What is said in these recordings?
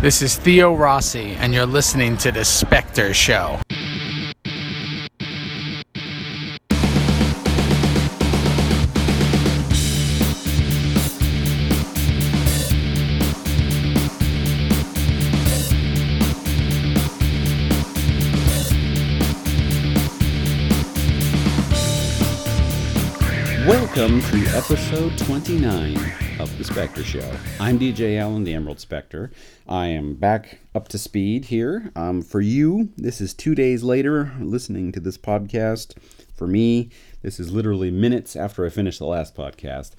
This is Theo Rossi, and you're listening to The Specter Show. Welcome to episode 29 of The Specter Show. I'm DJ Allen, the Emerald Specter. I am back up to speed here. Um, for you, this is two days later listening to this podcast. For me, this is literally minutes after I finished the last podcast.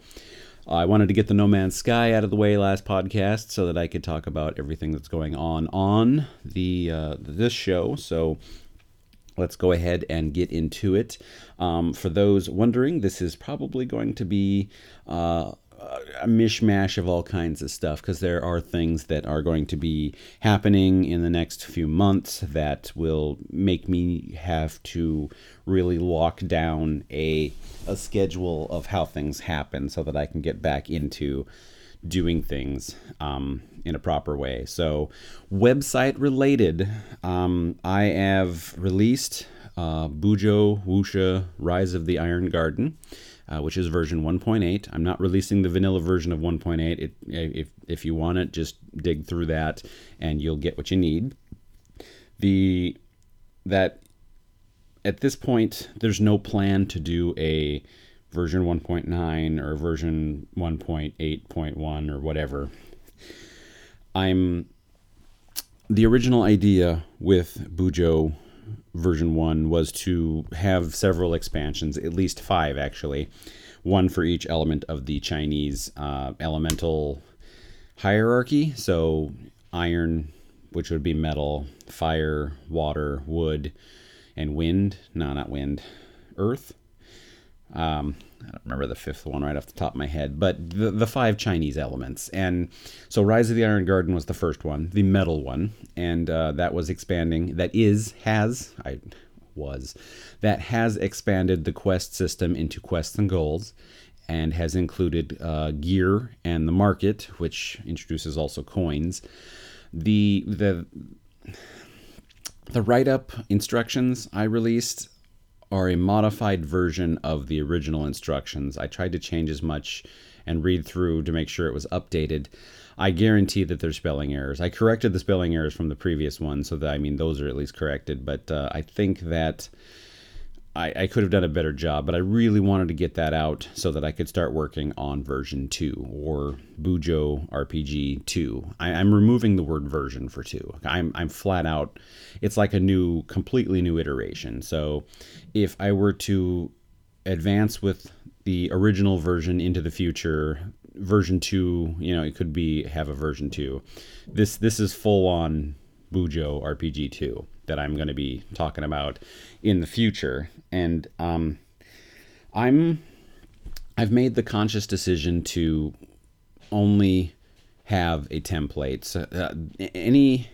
I wanted to get the No Man's Sky out of the way last podcast so that I could talk about everything that's going on on the uh, this show. So let's go ahead and get into it. Um, for those wondering, this is probably going to be uh, a mishmash of all kinds of stuff because there are things that are going to be happening in the next few months that will make me have to really lock down a, a schedule of how things happen so that I can get back into doing things um, in a proper way. So, website related, um, I have released uh, Bujo Wuxia Rise of the Iron Garden. Uh, which is version 1.8. I'm not releasing the vanilla version of 1.8. It, if, if you want it, just dig through that and you'll get what you need. The that at this point there's no plan to do a version 1.9 or version 1.8.1 or whatever. I'm the original idea with Bujo version 1 was to have several expansions, at least 5 actually, one for each element of the Chinese uh, elemental hierarchy. So iron, which would be metal, fire, water, wood, and wind. No, not wind. Earth um, I don't remember the fifth one right off the top of my head, but the, the five Chinese elements. And so Rise of the Iron Garden was the first one, the metal one, and uh, that was expanding. That is, has, I was, that has expanded the quest system into quests and goals and has included uh, gear and the market, which introduces also coins. The, the, the write up instructions I released are a modified version of the original instructions. I tried to change as much and read through to make sure it was updated. I guarantee that there's spelling errors. I corrected the spelling errors from the previous one, so that I mean those are at least corrected. But uh, I think that I, I, could have done a better job, but I really wanted to get that out so that I could start working on version 2 or Bujo RPG 2. I, am removing the word version for 2. I'm, I'm flat out, it's like a new, completely new iteration. So if I were to advance with the original version into the future, version 2, you know, it could be have a version 2. This, this is full on Bujo RPG 2 that I'm going to be talking about in the future. And um, I'm I've made the conscious decision to only have a template. So, uh, any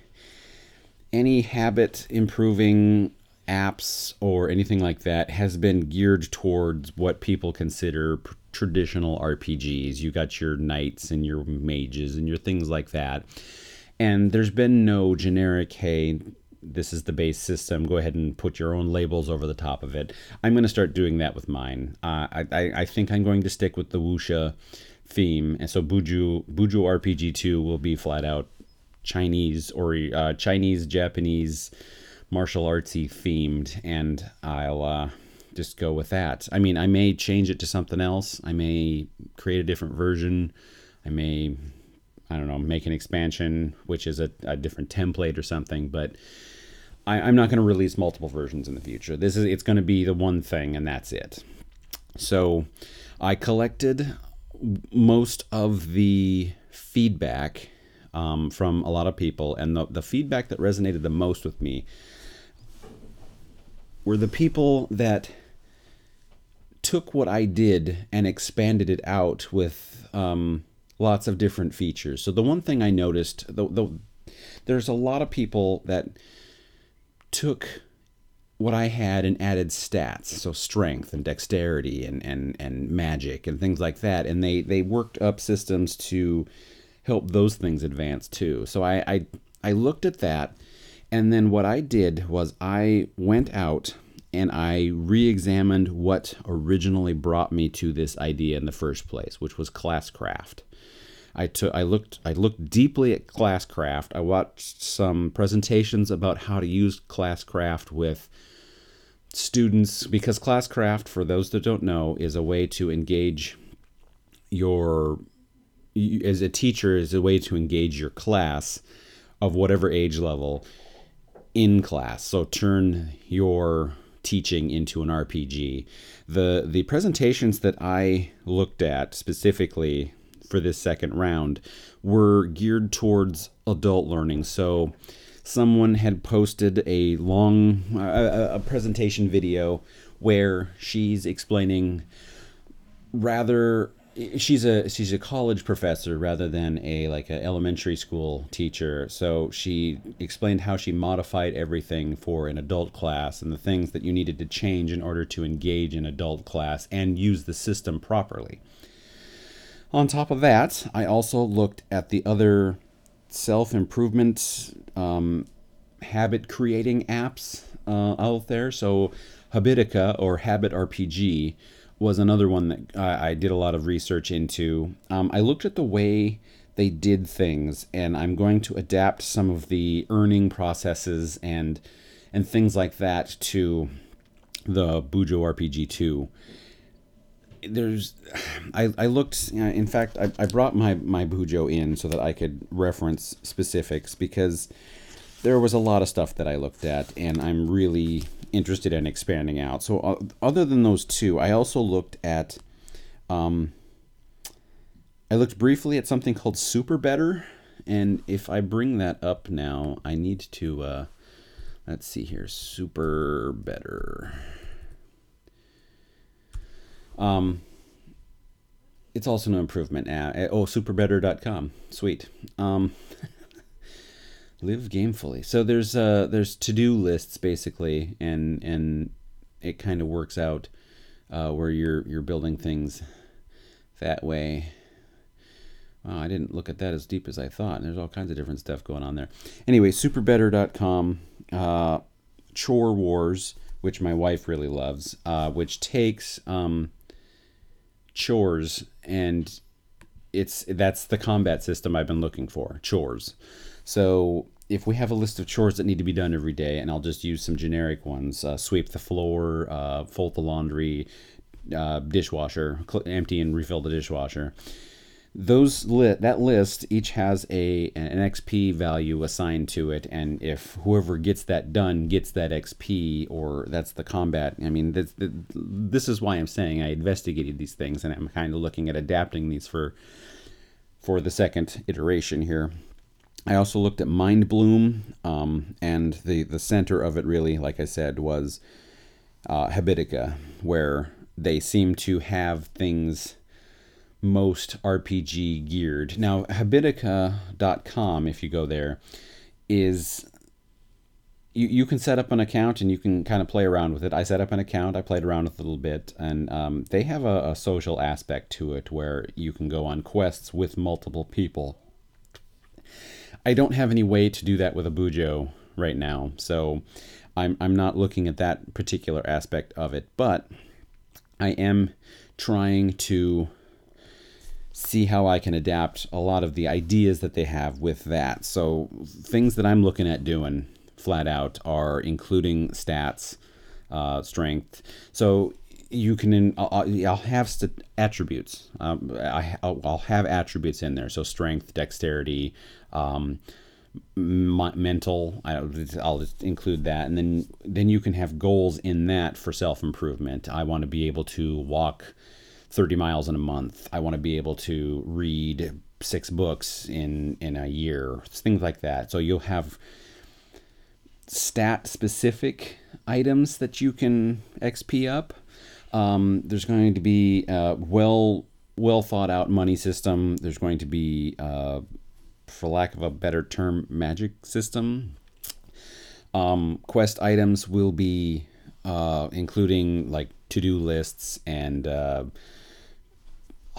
any habit improving apps or anything like that has been geared towards what people consider traditional RPGs. You got your knights and your mages and your things like that. And there's been no generic, hey, this is the base system. Go ahead and put your own labels over the top of it. I'm going to start doing that with mine. Uh, I, I, I, think I'm going to stick with the wuxia theme, and so Bujo Bujo RPG 2 will be flat out Chinese or uh, Chinese Japanese martial artsy themed, and I'll uh, just go with that. I mean, I may change it to something else. I may create a different version. I may I don't know, make an expansion, which is a, a different template or something. But I, am not going to release multiple versions in the future. This is it's going to be the one thing, and that's it. So I collected most of the feedback um, from a lot of people, and the, the feedback that resonated the most with me were the people that took what I did and expanded it out with um, lots of different features. So the one thing I noticed, the, the, there's a lot of people that took what I had and added stats, so strength and dexterity and, and, and magic and things like that, and they, they worked up systems to help those things advance too. So I, I I looked at that, and then what I did was I went out and I re-examined what originally brought me to this idea in the first place, which was classcraft. I took I looked I looked deeply at classcraft. I watched some presentations about how to use classcraft with students because classcraft for those that don't know is a way to engage your as a teacher is a way to engage your class of whatever age level in class. So turn your teaching into an RPG. The the presentations that I looked at specifically for this second round were geared towards adult learning. So someone had posted a long a presentation video where she's explaining rather she's a she's a college professor rather than a like an elementary school teacher so she explained how she modified everything for an adult class and the things that you needed to change in order to engage an adult class and use the system properly on top of that i also looked at the other self-improvement um, habit creating apps uh, out there so habitica or habit rpg was another one that I, I did a lot of research into. Um, I looked at the way they did things, and I'm going to adapt some of the earning processes and and things like that to the Bujo RPG 2. There's, I, I looked, in fact, I, I brought my, my Bujo in so that I could reference specifics because there was a lot of stuff that I looked at, and I'm really interested in expanding out. So, uh, other than those two, I also looked at. Um, I looked briefly at something called super better and if I bring that up now, I need to. Uh, let's see here, Superbetter. Um, it's also an improvement. At, oh, superbetter.com. Sweet. Um, live gamefully. So there's uh there's to do lists basically, and and it kind of works out uh, where you're you're building things that way. Wow, I didn't look at that as deep as I thought. And There's all kinds of different stuff going on there. Anyway, superbetter.com, uh, Chore Wars, which my wife really loves, uh, which takes um, chores and it's that's the combat system I've been looking for. Chores. So if we have a list of chores that need to be done every day, and I'll just use some generic ones: uh, sweep the floor, uh, fold the laundry, uh, dishwasher, cl- empty and refill the dishwasher. Those li- that list each has a an XP value assigned to it, and if whoever gets that done gets that XP, or that's the combat. I mean, this, this is why I'm saying I investigated these things, and I'm kind of looking at adapting these for for the second iteration here. I also looked at Mind Bloom, um, and the, the center of it really, like I said, was uh, Habitica, where they seem to have things most RPG geared. Now, Habitica.com, if you go there, is you, you can set up an account and you can kind of play around with it. I set up an account, I played around with it a little bit, and um, they have a, a social aspect to it where you can go on quests with multiple people I don't have any way to do that with a Bujo right now, so I'm I'm not looking at that particular aspect of it, but I am trying to see how I can adapt a lot of the ideas that they have with that. So things that I'm looking at doing flat out are including stats, uh, strength. So you can I'll, I'll have st- attributes. Um, I, will I'll have attributes in there. So strength, dexterity, um, mental. I'll just include that, and then then you can have goals in that for self improvement. I want to be able to walk 30 miles in a month. I want to be able to read six books in in a year. Things like that. So you'll have stat specific items that you can XP up um, there's going to be a well well thought out money system. There's going to be, uh, for lack of a better term, magic system. Um, quest items will be uh, including like to do lists and uh,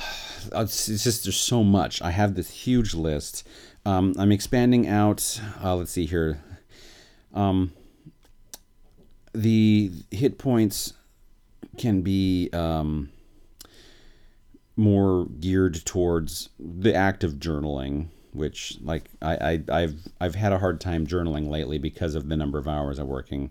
it's, just there's so much. I have this huge list. Um, I'm expanding out. Uh, let's see here. Um, the hit points can be um, more geared towards the act of journaling, which like I, I have I've had a hard time journaling lately because of the number of hours I'm working.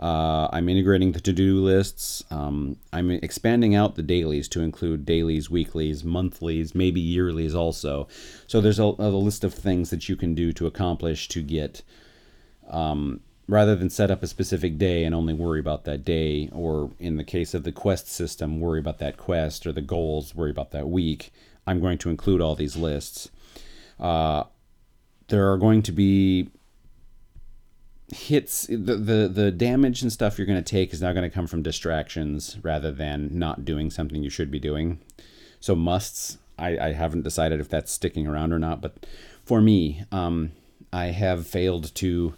Uh, I'm integrating the to-do lists. Um, I'm expanding out the dailies to include dailies, weeklies, monthlies, maybe yearlies also. So there's a, a list of things that you can do to accomplish to get um, rather than set up a specific day and only worry about that day, or in the case of the quest system, worry about that quest, or the goals, worry about that week, I'm going to include all these lists. Uh, there are going to be hits the, the the damage and stuff you're going to take is now going to come from distractions rather than not doing something you should be doing so musts i, I haven't decided if that's sticking around or not but for me um, i have failed to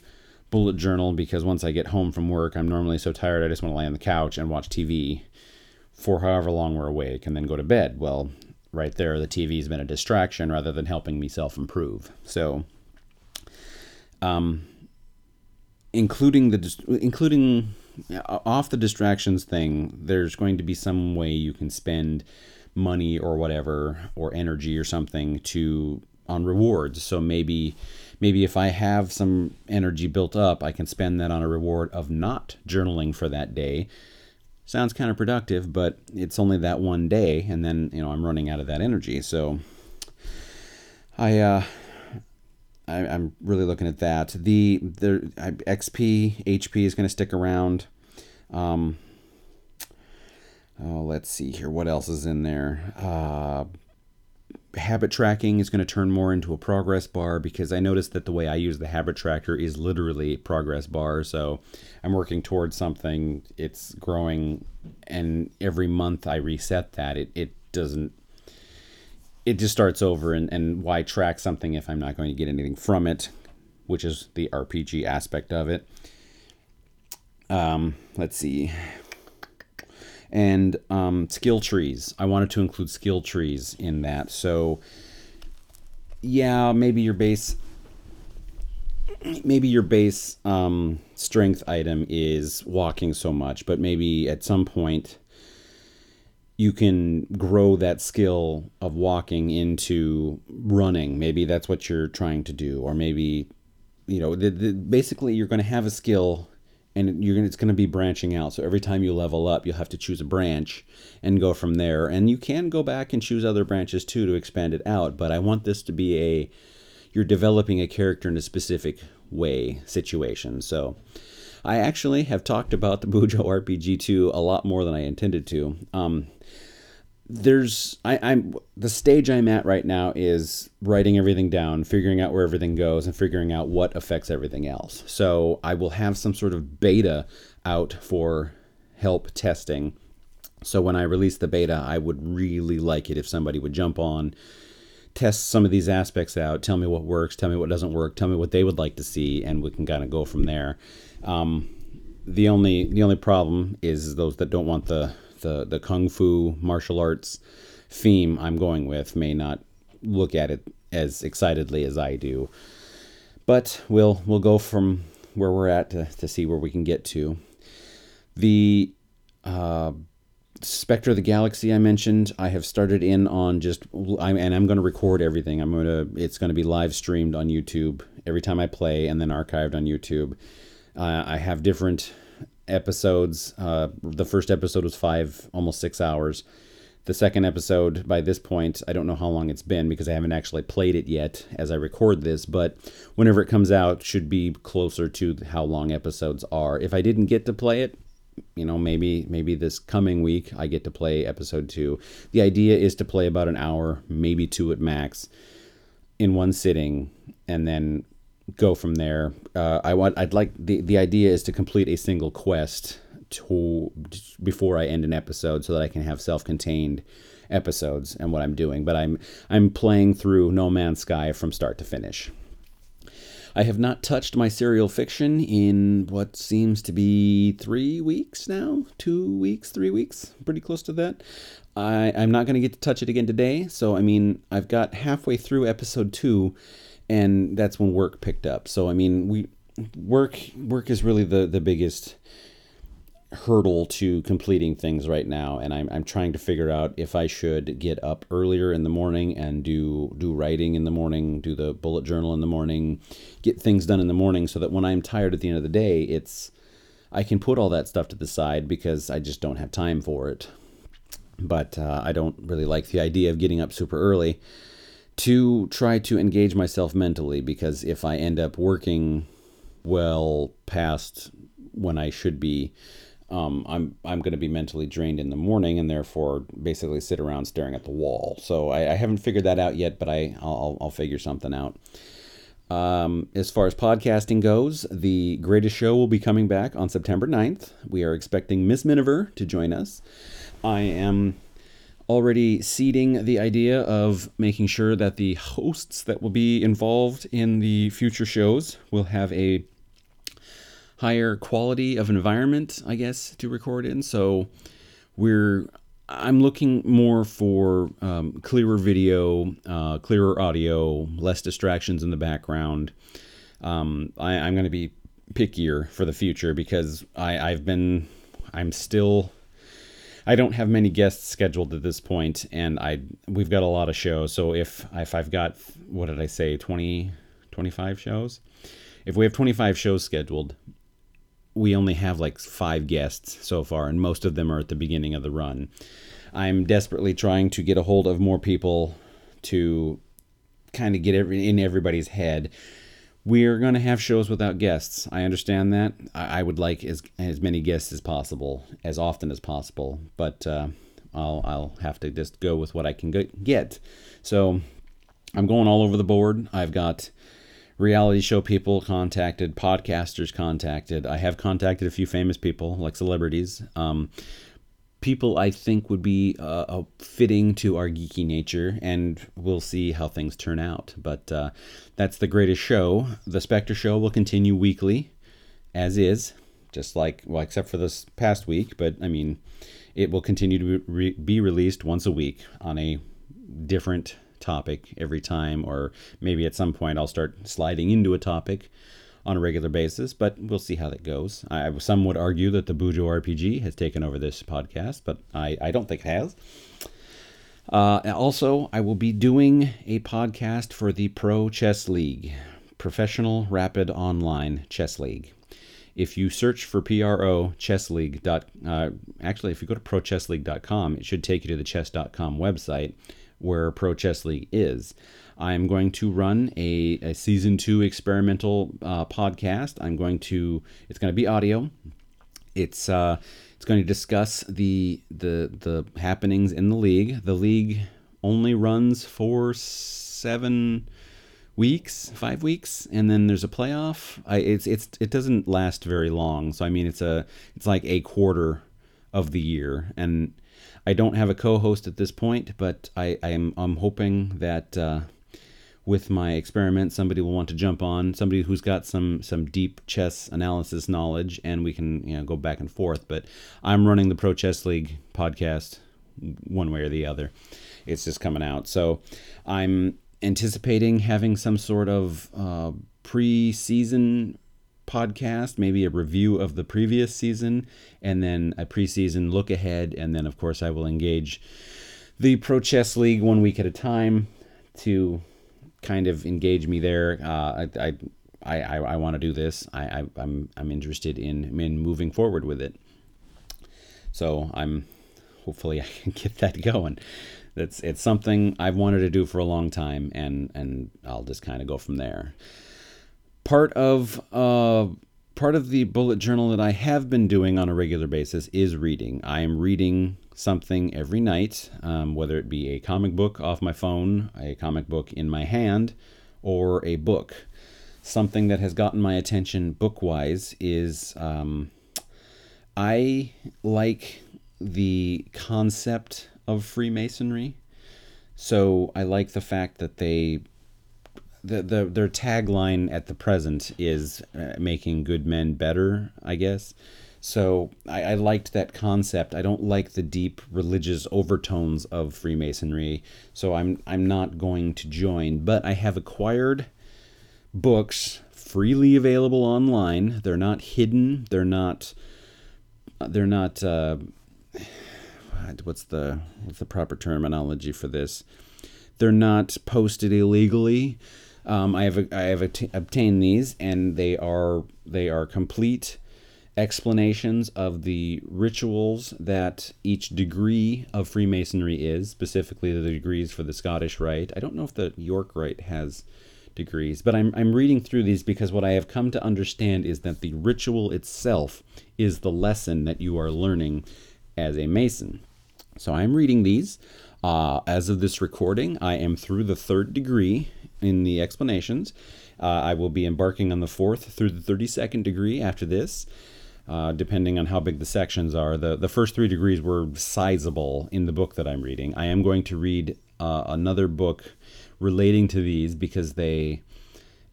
bullet journal because once I get home from work, I'm normally so tired I just want to lay on the couch and watch TV for however long we're awake and then go to bed. Well, right there, the TV's been a distraction rather than helping me self improve. So, um, including the including off the distractions thing, there's going to be some way you can spend money or whatever or energy or something to on rewards. So maybe maybe if I have some energy built up, I can spend that on a reward of not journaling for that day. Sounds kind of productive, but it's only that one day, and then you know I'm running out of that energy. So I, uh, I am really looking at that. The the XP HP is going to stick around. Um, oh, let's see here. What else is in there? Uh, habit tracking is going to turn more into a progress bar because I noticed that the way I use the habit tracker is literally progress bar. So I'm working towards something, it's growing, and every month I reset that. It, it doesn't, it just starts over. And, and why track something if I'm not going to get anything from it, which is the RPG aspect of it. Um, let's see and um, skill trees. I wanted to include skill trees in that. So, yeah, maybe your base, maybe your base um, strength item is walking so much, but maybe at some point you can grow that skill of walking into running. Maybe that's what you're trying to do, or maybe you know, the, the, basically you're going to have a skill and you're gonna, it's going to be branching out. So every time you level up, you'll have to choose a branch and go from there. And you can go back and choose other branches too to expand it out. But I want this to be a you're developing a character in a specific way situation. So I actually have talked about the Bujo RPG 2 a lot more than I intended to. Um, there's I, I'm the stage I'm at right now is writing everything down, figuring out where everything goes, and figuring out what affects everything else. So I will have some sort of beta out for help testing. So when I release the beta, I would really like it if somebody would jump on, test some of these aspects out, tell me what works, tell me what doesn't work, tell me what they would like to see, and we can kind of go from there. Um, the only the only problem is those that don't want the the the kung fu martial arts theme I'm going with may not look at it as excitedly as I do. But we'll we'll go from where we're at to, to see where we can get to. The uh, Specter of the Galaxy I mentioned, I have started in on just I'm, and I'm going to record everything. I'm going to it's going to be live streamed on YouTube every time I play and then archived on YouTube. Uh, I have different episodes. Uh, the first episode was five, almost six hours. The second episode, by this point, I don't know how long it's been because I haven't actually played it yet as I record this, but whenever it comes out, should be closer to how long episodes are. If I didn't get to play it, you know, maybe maybe this coming week I get to play episode two. The idea is to play about an hour, maybe two at max, in one sitting, and then go from there. Uh, I want. I'd like the the idea is to complete a single quest to before I end an episode, so that I can have self-contained episodes and what I'm doing. But I'm I'm playing through No Man's Sky from start to finish. I have not touched my serial fiction in what seems to be three weeks now, two weeks, three weeks, pretty close to that. I, I'm not going to get to touch it again today. So, I mean, I've got halfway through episode two, and that's when work picked up. So, I mean, we work work is really the the biggest hurdle to completing things right now. And I'm, I'm trying to figure out if i should get up earlier in the morning and do do writing in the morning do the bullet journal in the morning get things done in the morning so that when i'm tired at the end of the day it's i can put all that stuff to the side because i just don't have time for it. But uh, i don't really like the idea of getting up super early to try to engage myself mentally because if i end up working well past when i should be um, I'm I'm going to be mentally drained in the morning and therefore basically sit around staring at the wall. So I, I haven't figured that out yet, but I I'll, I'll figure something out. Um, as far as podcasting goes, the greatest show will be coming back on September 9th. We are expecting Miss Miniver to join us. I am already seeding the idea of making sure that the hosts that will be involved in the future shows will have a higher quality of environment, I guess, to record in. So we're I'm looking more for um, clearer video, uh, clearer audio, less distractions in the background. Um, I, am going to be pickier for the future because I, I've been, I'm still, I don't have many guests scheduled at this point, and I we've got a lot of shows. So if if I've got what did I say 20, 25 shows, if we have 25 shows scheduled, we only have like five guests so far, and most of them are at the beginning of the run. I'm desperately trying to get a hold of more people to kind of get every, in everybody's head. We're going to have shows without guests. I understand that. I, I, would like as, as many guests as possible, as often as possible, but uh, I'll, I'll have to just go with what I can get. So I'm going all over the board. I've got reality show people contacted, podcasters contacted. I have contacted a few famous people, like celebrities. Um, people I think would be uh, fitting to our geeky nature, and we'll see how things turn out. But uh, that's the greatest show. The Specter Show will continue weekly, as is, just like, well, except for this past week, but I mean, it will continue to be, be released once a week on a different topic every time, or maybe at some point I'll start sliding into a topic on a regular basis, but we'll see how that goes. I, some would argue that the Bujo RPG has taken over this podcast, but I, I don't think it has. Uh, also, I will be doing a podcast for the Pro Chess League, Professional Rapid Online Chess League. If you search for PRO Chess League, dot, uh, actually, if you go to prochessleague.com, it should take you to the chess.com website where Pro Chess League is. I'm going to run a, a season two experimental uh, podcast. I'm going to, it's going to be audio. It's, uh, it's going to discuss the, the, the happenings in the league. The league only runs for seven weeks, five weeks, and then there's a playoff. I, it's, it's, it doesn't last very long. So, I mean, it's a, it's like a quarter of the year. And, I don't have a co-host at this point, but I, I'm I'm hoping that uh, with my experiment, somebody will want to jump on, somebody who's got some some deep chess analysis knowledge, and we can you know go back and forth. But I'm running the Pro Chess League podcast one way or the other. It's just coming out, so I'm anticipating having some sort of uh, pre-season podcast, maybe a review of the previous season, and then a preseason look ahead. And then, of course, I will engage the Pro Chess League one week at a time to kind of engage me there. Uh, I, I, I, I want to do this. I, I, I'm, I'm interested in, in moving forward with it. So I'm hopefully I can get that going. That's it's something I've wanted to do for a long time, and and I'll just kind of go from there part of uh, part of the bullet journal that I have been doing on a regular basis is reading. I am reading something every night, um, whether it be a comic book off my phone, a comic book in my hand, or a book. Something that has gotten my attention book wise is um, I like the concept of Freemasonry. So I like the fact that they the, the their tagline at the present is uh, making good men better, I guess. So I, I liked that concept. I don't like the deep religious overtones of Freemasonry, so I'm I'm not going to join. But I have acquired books freely available online. They're not hidden. They're not. They're not. Uh, what's the what's the proper terminology for this? They're not posted illegally. Um, I have I have obtained these, and they are they are complete explanations of the rituals that each degree of Freemasonry is, specifically the degrees for the Scottish Rite. I don't know if the York Rite has degrees, but I'm, I'm reading through these because what I have come to understand is that the ritual itself is the lesson that you are learning as a Mason. So I'm reading these. Uh, as of this recording, I am through the third degree in the explanations. Uh, I will be embarking on the fourth through the 32nd degree after this uh, depending on how big the sections are. The, the first three degrees were sizable in the book that I'm reading. I am going to read uh, another book relating to these because they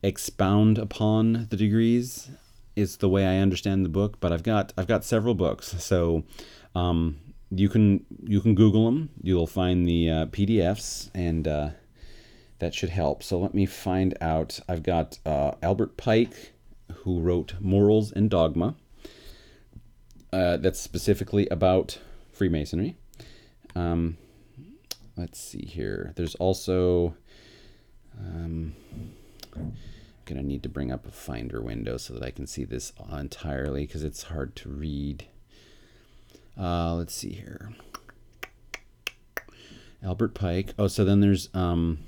expound upon the degrees. Is the way I understand the book, but I've got I've got several books, so um, you can you can Google them. You'll find the uh, PDFs, and uh, that should help. So let me find out. I've got uh, Albert Pike, who wrote Morals and Dogma uh, that's specifically about Freemasonry. Um, let's see here. There's also. Um, I'm gonna need to bring up a Finder window so that I can see this entirely because it's hard to read. Uh, let's see here. Albert Pike. Oh, so then there's um,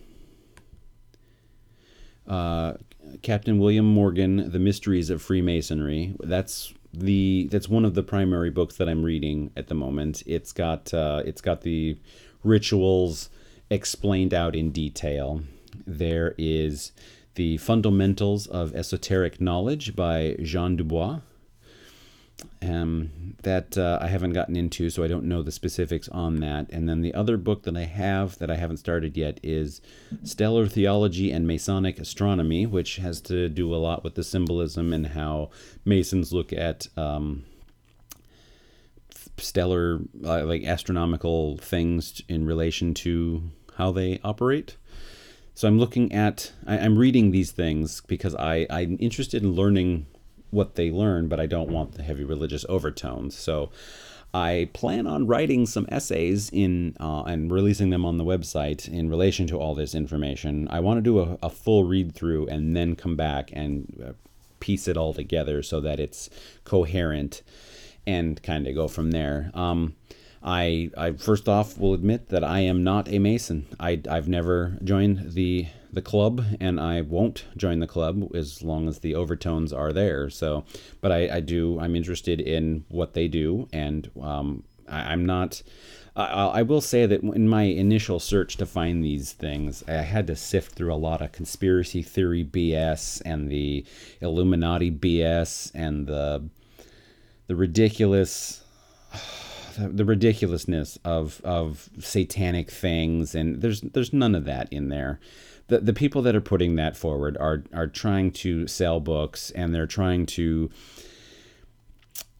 uh, Captain William Morgan, The Mysteries of Freemasonry. That's the that's one of the primary books that I'm reading at the moment. It's got uh, it's got the rituals explained out in detail. There is the Fundamentals of Esoteric Knowledge by Jean Dubois um, that uh, I haven't gotten into, so I don't know the specifics on that. And then the other book that I have that I haven't started yet is Stellar Theology and Masonic Astronomy, which has to do a lot with the symbolism and how Masons look at um, stellar, uh, like astronomical things in relation to how they operate. So I'm looking at, I, am reading these things because I, I'm interested in learning what they learn, but I don't want the heavy religious overtones. So I plan on writing some essays in uh, and releasing them on the website in relation to all this information. I want to do a, a full read through and then come back and uh, piece it all together so that it's coherent and kind of go from there. Um, I, I first off will admit that I am not a Mason. I, I've never joined the the club, and I won't join the club as long as the overtones are there. So, but I, I do. I'm interested in what they do, and um, I, I'm not. I, I will say that in my initial search to find these things, I had to sift through a lot of conspiracy theory BS and the Illuminati BS and the the ridiculous the ridiculousness of of satanic things and there's there's none of that in there. The, the people that are putting that forward are are trying to sell books and they're trying to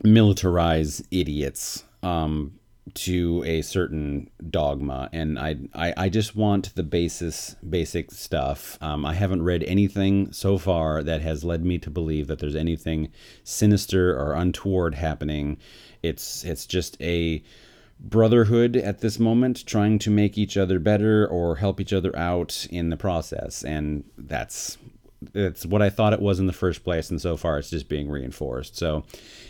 militarize idiots. Um, to a certain dogma and I, I i just want the basis basic stuff um, i haven't read anything so far that has led me to believe that there's anything sinister or untoward happening it's it's just a brotherhood at this moment, trying to make each other better or help each other out in the process. And that's it's what I thought it was in the first place, and so far it's just being reinforced. So,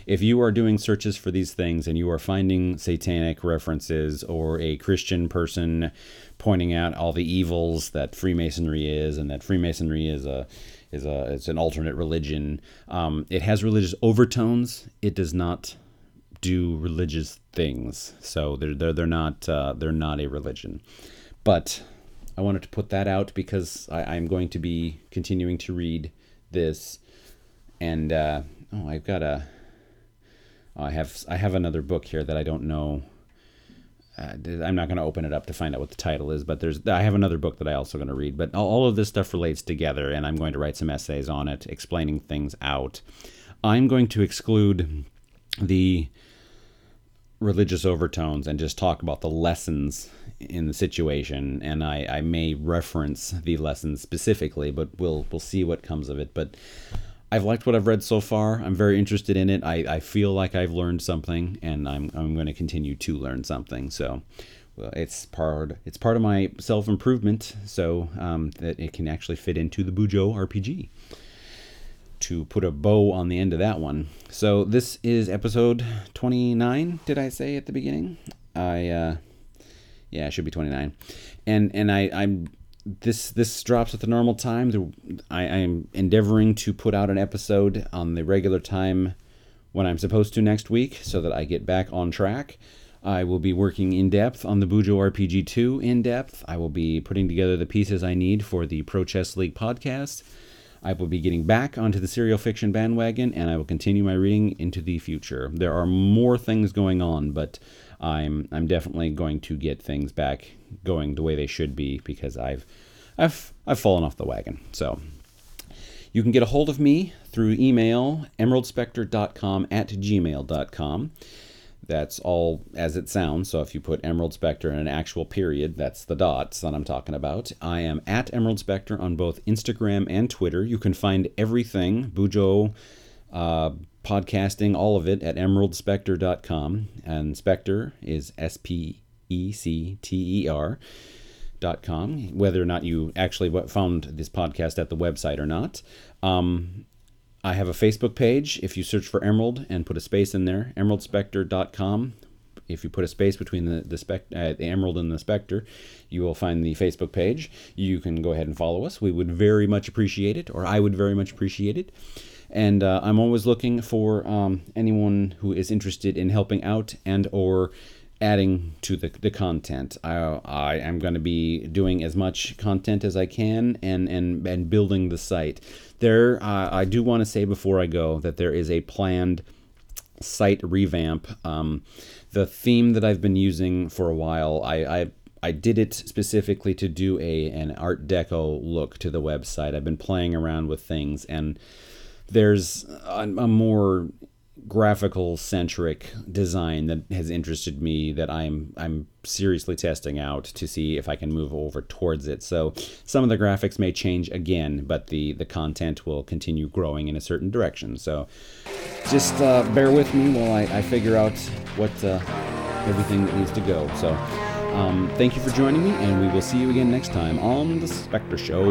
if you are doing searches for these things and you are finding satanic references or a Christian person pointing out all the evils that Freemasonry is and that Freemasonry is a is a it's an alternate religion, um, it has religious overtones. It does not do religious things. So they're they're, they're not uh, they're not a religion. But I wanted to put that out because I, am going to be continuing to read this, and uh, oh, I've got a. Oh, I have I have another book here that I don't know. Uh, I'm not going to open it up to find out what the title is, but there's I have another book that I also going to read. But all, all of this stuff relates together, and I'm going to write some essays on it, explaining things out. I'm going to exclude the religious overtones and just talk about the lessons in the situation and I, I may reference the lessons specifically but we'll we'll see what comes of it but I've liked what I've read so far. I'm very interested in it. I, I feel like I've learned something, and I'm, I'm going to continue to learn something. So, well, it's part it's part of my self improvement, so um, that it can actually fit into the Bujo RPG. To put a bow on the end of that one. So this is episode 29. Did I say at the beginning? I uh, yeah, it should be 29. And and I I'm this this drops at the normal time. I, am endeavoring to put out an episode on the regular time when I'm supposed to next week, so that I get back on track. I will be working in depth on the Bujo RPG 2 in depth. I will be putting together the pieces I need for the Pro Chess League podcast. I will be getting back onto the serial fiction bandwagon, and I will continue my reading into the future. There are more things going on, but I'm I'm definitely going to get things back going the way they should be because I've I've I've fallen off the wagon. So you can get a hold of me through email emeraldspecter.com at gmail.com. That's all as it sounds. So if you put Emerald Specter in an actual period, that's the dots that I'm talking about. I am at Emerald Specter on both Instagram and Twitter. You can find everything Bujo, uh, podcasting, all of it at emeraldspecter.com. And Specter is S P E C T E R. Dot com, whether or not you actually found this podcast at the website or not. Um, I have a Facebook page. If you search for Emerald and put a space in there, emeraldspecter.com. If you put a space between the the, spec, uh, the Emerald and the Specter, you will find the Facebook page. You can go ahead and follow us. We would very much appreciate it, or I would very much appreciate it. And uh, I'm always looking for um, anyone who is interested in helping out and or adding to the, the content. I, I am going to be doing as much content as I can and, and, and building the site. There, uh, I do want to say before I go that there is a planned site revamp. Um, the theme that I've been using for a while, I, I I did it specifically to do a an Art Deco look to the website. I've been playing around with things, and there's a, a more graphical centric design that has interested me that I'm I'm seriously testing out to see if I can move over towards it. So some of the graphics may change again, but the the content will continue growing in a certain direction. So just uh, bear with me while I, I figure out what uh, everything that needs to go. So um, thank you for joining me, and we will see you again next time on the Specter Show.